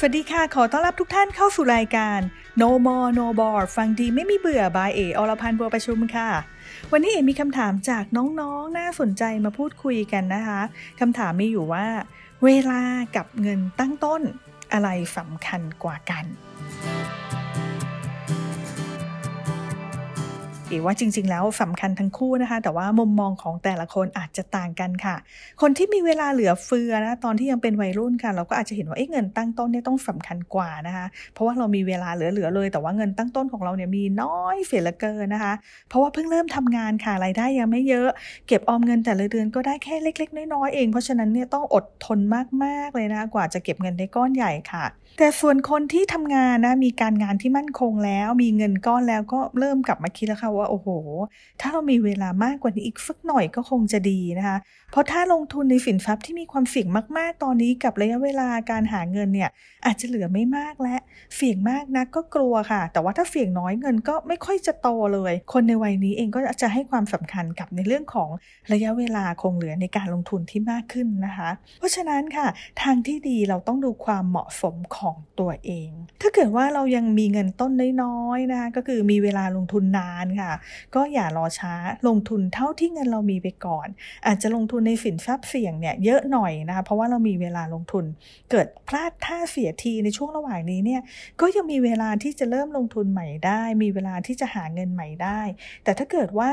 สวัสดีค่ะ ขอต้อนรับทุกท่านเข้าสู่รายการ No More No Bore ฟังดีไม่มีเบื่อบายเออรพันธ์บัวประชุมค่ะ วันนี้เอมีคำถามจากน้องๆน่าสนใจมาพูดคุยกันนะคะคำถามมีอยู่ว่า เวลากับเงินตั้งต้นอะไรสำคัญกว่ากัน เอว่าจริง ๆ แล้วสำคัญทั้งคู่นะคะ แต่ว่ามุมมองของแต่ละคนอาจจะต่างกันค่ะ คนที่มีเวลาเหลือเฟือนะตอนที่ยังเป็นวัยรุ่นค่ะ เราก็อาจจะเห็นว่าเเงินตั้งต้นเนี่ยต้องสำคัญกว่านะคะ เพราะว่าเรามีเวลาเหลือๆเลย แต่ว่าเงินตั้งต้นของเราเนี่ยมีน้อยเสียเหลือเกินนะคะ เพราะว่าเพิ่งเริ่มทำงานค่ะรายได้ยังไม่เยอะ เก็บออมเงินแต่ละเดือนก็ได้แค่เล็ก ๆ น้อยๆเอง เพราะฉะนั้นเนี่ยต้องอดทนมากๆเลยนะกว่าจะเก็บเงินได้ก้อนใหญ่ค่ะแต่ส่วนคนที่ทำงานนะมีการงานที่มั่นคงแล้ว มีเงินก้อนแล้วก็เริ่มกลับมาคิดแล้วค่ะว่าโอ้โห ถ้าเรามีเวลามากกว่านี้อีกสักหน่อยก็คงจะดีนะคะ เพราะถ้าลงทุนในสินทรัพย์ที่มีความเสี่ยงมากๆ ตอนนี้กับระยะเวลาการหาเงินเนี่ยอาจจะเหลือไม่มากและเสี่ยงมากนะก็กลัวค่ะ แต่ว่าถ้าเสี่ยงน้อยเงินก็ไม่ค่อยจะโตเลย คนในวัยนี้เองก็จะให้ความสำคัญกับในเรื่องของระยะเวลาคงเหลือในการลงทุนที่มากขึ้นนะคะ เพราะฉะนั้นค่ะ ทางที่ดีเราต้องดูความเหมาะสมของตัวเอง ถ้าเกิดว่าเรายังมีเงินต้นน้อยๆนะคะก็คือมีเวลาลงทุนนานค่ะก็อย่ารอช้าลงทุนเท่าที่เงินเรามีไปก่อน อาจจะลงทุนในสินทรัพย์เสี่ยงเนี่ยเยอะหน่อยนะคะ เพราะว่าเรามีเวลาลงทุน เกิดพลาดท่าเสียทีในช่วงระหว่างนี้เนี่ยก็ยังมีเวลาที่จะเริ่มลงทุนใหม่ได้ มีเวลาที่จะหาเงินใหม่ได้ แต่ถ้าเกิดว่า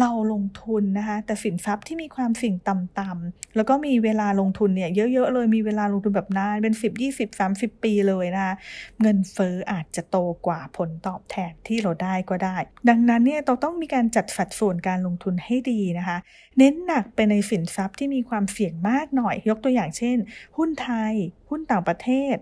เราลงทุนนะคะแต่สินทรัพย์ที่มีความเสิ่ยงต่ำๆแล้วก็มีเวลาลงทุนเนี่ยเยอะๆเลยมีเวลาลงทุนแบบนานเป็น 10 20 30 ปีเลยนะคะเงินเฟอ้ออาจจะโตกว่าผลตอบแทนที่เราได้ก็ได้ ดังนั้นเนี่ยเราต้องมีการจัดสัดส่วนการลงทุนให้ดีนะคะ เน้นหนักไปในสินทรัพย์ที่มีความเสี่ยงมากหน่อย ยกตัวอย่างเช่น หุ้นไทย หุ้นต่างประเทศ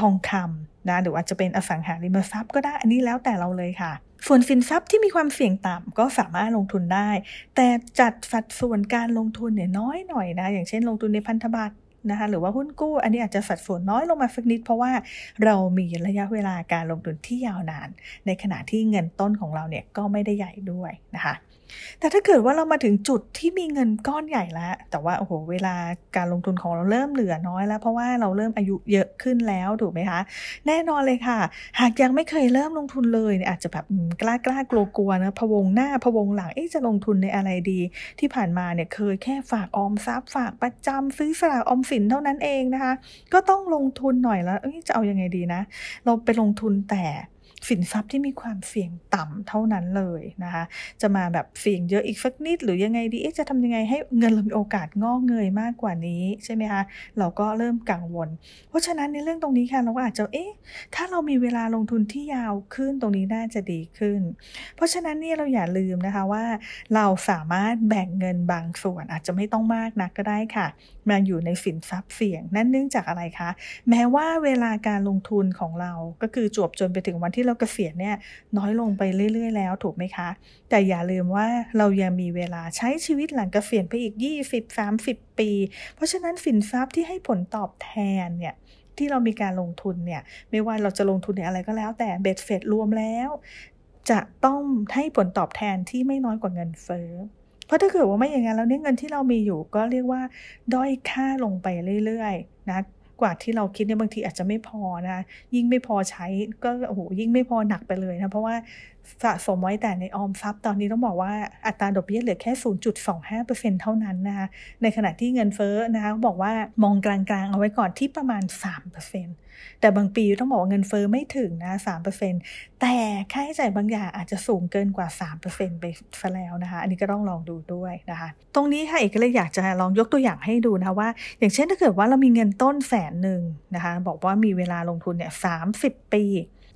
ทองคำนะหรืออาจจะเป็นอสังหาริมทรัพย์ก็ได้อันนี้แล้วแต่เราเลยค่ะส่วนสินทรัพย์ที่มีความเสี่ยงต่ำก็สามารถลงทุนได้ แต่จัดสัดส่วนการลงทุนเนี่ยน้อยหน่อยนะ อย่างเช่นลงทุนในพันธบัตร นะคะหรือว่าหุ้นกู้ อันนี้อาจจะสัดส่วนน้อยลงมาสักนิด เพราะว่าเรามีระยะเวลาการลงทุนที่ยาวนาน ในขณะที่เงินต้นของเราเนี่ยก็ไม่ได้ใหญ่ด้วยนะคะ แต่ถ้าเกิดว่าเรามาถึงจุดที่มีเงินก้อนใหญ่แล้ว แต่ว่าโอ้โหเวลาการลงทุนของเราเริ่มเหลือน้อยแล้ว เพราะว่าเราเริ่มอายุเยอะขึ้นแล้วถูกไหมคะ แน่นอนเลยค่ะ หากยังไม่เคยเริ่มลงทุนเลยเนี่ยอาจจะแบบกล้ากล้ากลัวกลัวนะพวงหน้าพวงหลังเอ๊ะจะลงทุนในอะไรดี ที่ผ่านมาเนี่ยเคยแค่ฝากออมทรัพย์ฝากประจำซื้อสลากออมสินเท่านั้นเองนะคะ ก็ต้องลงทุนหน่อยแล้วจะเอาอยัางไงดีนะ เราไปลงทุนแต่ สินทรัพย์ที่มีความเสี่ยงต่ำเท่านั้นเลยนะคะ จะมาแบบเสี่ยงเยอะอีกสักนิด หรือยังไงดีจะทำยังไงให้เงินเรามีโอกาสงอกเงยมากกว่านี้ใช่ไหมคะเราก็เริ่มกังวล เพราะฉะนั้นในเรื่องตรงนี้ค่ะเราก็อาจจะเอ๊ะถ้าเรามีเวลาลงทุนที่ยาวขึ้นตรงนี้น่าจะดีขึ้น เพราะฉะนั้นนี่เราอย่าลืมนะคะว่า เราสามารถแบ่งเงินบางส่วนอาจจะไม่ต้องมากนักก็ได้ค่ะ มาอยู่ในสินทรัพย์เสี่ยงนั่นเนื่องจากอะไรคะ แม้ว่าเวลาการลงทุนของเราก็คือจบจนไปถึงวันที่เราเกษียณเนี่ยน้อยลงไปเรื่อย ๆ แล้วถูกไหมคะ แต่อย่าลืมว่าเรายังมีเวลาใช้ชีวิตหลังเกษียณไปอีก 20-30 ปี เพราะฉะนั้นสินทรัพย์ที่ให้ผลตอบแทนเนี่ยที่เรามีการลงทุนเนี่ยไม่ว่าเราจะลงทุนในอะไรก็แล้ว แต่เบ็ดเฟดรวมแล้ว จะต้องให้ผลตอบแทนที่ไม่น้อยกว่าเงินเฟ้อเพราะถ้าเกิดว่าไม่อย่างนั้นแล้วเนี่ยเงินที่เรามีอยู่ก็เรียกว่าด้อยค่าลงไปเรื่อยๆนะ กว่าที่เราคิดเนี่ยบางทีอาจจะไม่พอนะยิ่งไม่พอใช้ก็โอ้โหยิ่งไม่พอหนักไปเลยนะเพราะว่า สะสมไว้แต่ในออมทรัพย์ตอนนี้ต้องบอกว่าอัตราดอกเบี้ยเหลือแค่ 0.25%เท่านั้นนะคะในขณะที่เงินเฟ้อนะคะบอกว่ามองกลางๆ เอาไว้ก่อนที่ประมาณ 3%แต่บางปีต้องบอกว่าเงินเฟ้อไม่ถึงนะ3%แต่ค่าใช้จ่ายบางอย่างอาจจะสูงเกินกว่า 3%ไปซะแล้วนะคะ อันนี้ก็ต้องลองดูด้วยนะคะ ตรงนี้ค่ะเอกเลยอยากจะลองยกตัวอย่างให้ดูนะคะว่า อย่างเช่นถ้าเกิดว่าเรามีเงินต้นแสนหนึ่งนะคะ บอกว่ามีเวลาลงทุนเนี่ย30ปี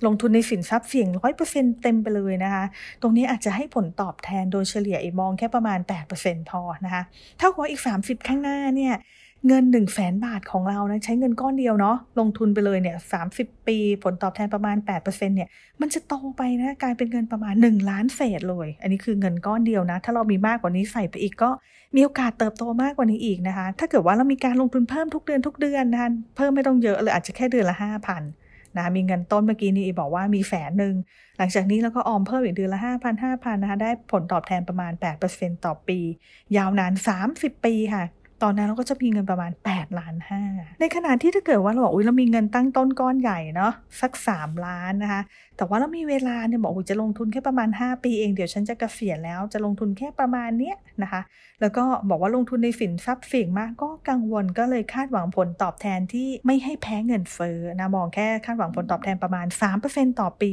ลงทุนในสินทรัพย์เสี่ยงร้อยเปอร์เซ็นเต็มไปเลยนะคะ ตรงนี้อาจจะให้ผลตอบแทนโดยเฉลี่ยอมองแค่ประมาณ8%พอนะคะเท่ากับอีก30ข้างหน้าเนี่ยเงิน 1 0 0 0 0แสนบาทของเรานะใช้เงินก้อนเดียวเนาะลงทุนไปเลยเนี่ย30ปี ผลตอบแทนประมาณ 8%เนี่ยมันจะโตไปนะกลายเป็นเงินประมาณ 1 ล้านเศษเลย อันนี้คือเงินก้อนเดียวนะ ถ้าเรามีมากกว่านี้ใส่ไปอีกก็มีโอกาสเติบโตมากกว่านี้อีกนะคะ ถ้าเกิดว่าเรามีการลงทุนเพิ่มทุกเดือนทุกเดือนนะเพิ่มไม่ต้องเยอะเลยอาจจะแค่เดือนละ 5,000 นะมีเงินต้นเมื่อกี้นี้บอกว่ามีแสนหนึ่งหลังจากนี้แล้วก็ออมเพิ่มอีกเดือนละ 5,000 5,000นะคะได้ผลตอบแทนประมาณ 8%ต่อปี ยาวนาน 30 ปีค่ะตอนนั้นเราก็จะมีเงินประมาณ8ล้านห้าในขณะที่ถ้าเกิดว่าเราบอกอุ้ยเรามีเงินตั้งต้นก้อนใหญ่เนาะสัก 3 ล้านนะคะ แต่ว่าเรามีเวลาเนี่ยบอกอุ้ยจะลงทุนแค่ประมาณ 5 ปีเองเดี๋ยวฉันจะกะเกษียณแล้วจะลงทุนแค่ประมาณเนี้ย นะคะ แล้วก็บอกว่าลงทุนในสินทรัพย์เสี่ยงมากก็กังวลก็เลยคาดหวังผลตอบแทนที่ไม่ให้แพ้เงินเฟ้อนะมองแค่คาดหวังผลตอบแทนประมาณ 3%ต่อปี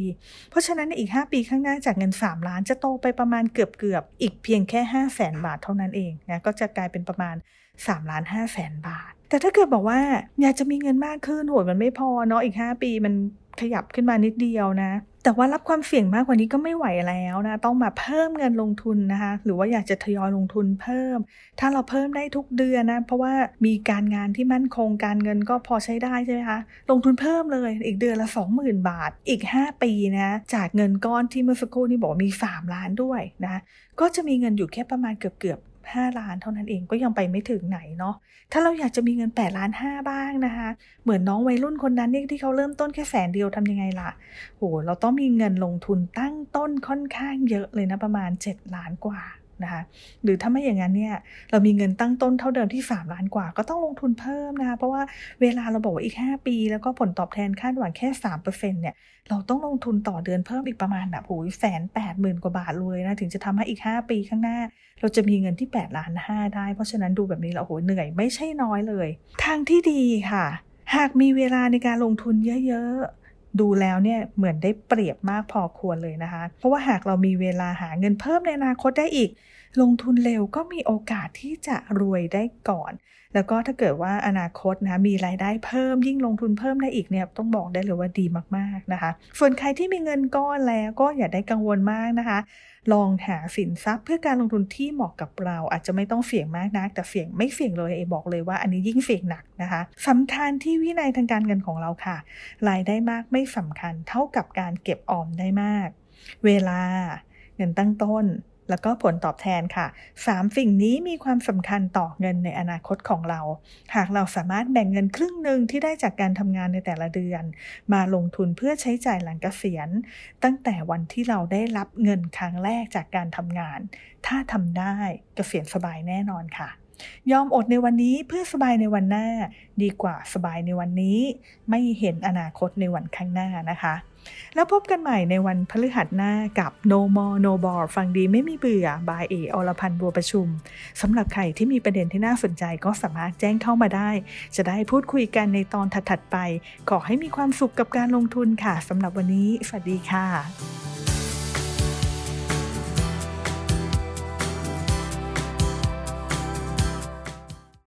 เพราะฉะนั้นในอีก 5 ปีข้างหน้าจากเงิน 3 ล้านจะโตไปประมาณเกือบเกือบอีกเพียงแค่ 5 0 0แสนบาทเท่านั้นเองนะก็จะกลายเป็นประมาณ3ล้าน5แสนบาท แต่ถ้าเกิดบอกว่าอยากจะมีเงินมากขึ้นโหยมันไม่พอเนาะอีก 5 ปีมันขยับขึ้นมานิดเดียวนะ แต่ว่ารับความเสี่ยงมากกว่านี้ก็ไม่ไหวแล้วนะ ต้องมาเพิ่มเงินลงทุนนะคะ หรือว่าอยากจะทยอยลงทุนเพิ่ม ถ้าเราเพิ่มได้ทุกเดือนนะ เพราะว่ามีการงานที่มั่นคงการเงินก็พอใช้ได้ใช่ไหมคะ ลงทุนเพิ่มเลยอีกเดือนละ 20,000 บาท อีก 5 ปีนะ จากเงินก้อนที่เมื่อสักครู่นี้บอกมี 3 ล้านด้วยนะ ก็จะมีเงินอยู่แค่ประมาณเกือบเกือบ 5 ล้านเท่านั้นเองก็ยังไปไม่ถึงไหนเนาะถ้าเราอยากจะมีเงิน8ล้าน5บ้างนะคะ เหมือนน้องวัยรุ่นคนนั้นนี่ที่เขาเริ่มต้นแค่แสนเดียวทำยังไงล่ะโหเราต้องมีเงินลงทุนตั้งต้นค่อนข้างเยอะเลยนะประมาณ 7 ล้านกว่า นะคะหรือถ้าไม่อย่างนั้นเนี่ยเรามีเงินตั้งต้นเท่าเดิมที่ 3 ล้านกว่า ก็ต้องลงทุนเพิ่มนะคะเพราะว่าเวลาเราบอกว่าอีก 5 ปี แล้วก็ผลตอบแทนคาดหวังแค่3%เนี่ยเราต้องลงทุนต่อเดือนเพิ่มอีกประมาณแบบโอ้ยแสนแปดหมื่นกว่าบาทเลยนะถึงจะทำให้อีก 5 ปีข้างหน้า เราจะมีเงินที่8ล้านห้าได้ เพราะฉะนั้นดูแบบนี้แล้วโหเหนื่อยไม่ใช่น้อยเลย ทางที่ดีค่ะ หากมีเวลาในการลงทุนเยอะๆ ดูแล้วเนี่ยเหมือนได้เปรียบมากพอควรเลยนะคะ เพราะว่าหากเรามีเวลาหาเงินเพิ่มในอนาคตได้อีก ลงทุนเร็วก็มีโอกาสที่จะรวยได้ก่อน แล้วก็ถ้าเกิดว่าอนาคตนะมีรายได้เพิ่ม ยิ่งลงทุนเพิ่มได้อีกเนี่ยต้องบอกได้เลยว่าดีมากๆนะคะ ส่วนใครที่มีเงินก้อนแล้วก็อย่าได้กังวลมากนะคะ ลองหาสินทรัพย์เพื่อการลงทุนที่เหมาะกับเรา อาจจะไม่ต้องเสี่ยงมากนัก แต่เสี่ยงไม่เสี่ยงเลยเอบอกเลยว่าอันนี้ยิ่งเสี่ยงหนักนะคะสำคัญที่วินัยทางการเงินของเราค่ะ รายได้มากไม่สำคัญเท่ากับการเก็บออมได้มาก เวลาเงินตั้งต้น แล้วก็ผลตอบแทนค่ะ 3 สิ่งนี้มีความสำคัญต่อเงินในอนาคตของเรา หากเราสามารถแบ่งเงินครึ่งหนึ่งที่ได้จากการทำงานในแต่ละเดือน มาลงทุนเพื่อใช้จ่ายหลังเกษียณ ตั้งแต่วันที่เราได้รับเงินครั้งแรกจากการทำงาน ถ้าทำได้เกษียณสบายแน่นอนค่ะ ยอมอดในวันนี้เพื่อสบายในวันหน้า ดีกว่าสบายในวันนี้ ไม่เห็นอนาคตในวันข้างหน้านะคะ แล้วพบกันใหม่ในวันพฤหัสหน้ากับ No More No More ฟังดีไม่มีเบื่อบายเออรพันธ์บัวประชุมสำหรับใครที่มีประเด็นที่น่าสนใจก็สามารถแจ้งเข้ามาได้ จะได้พูดคุยกันในตอนถัดๆไป ขอให้มีความสุขกับการลงทุนค่ะสำหรับวันนี้ สวัสดีค่ะ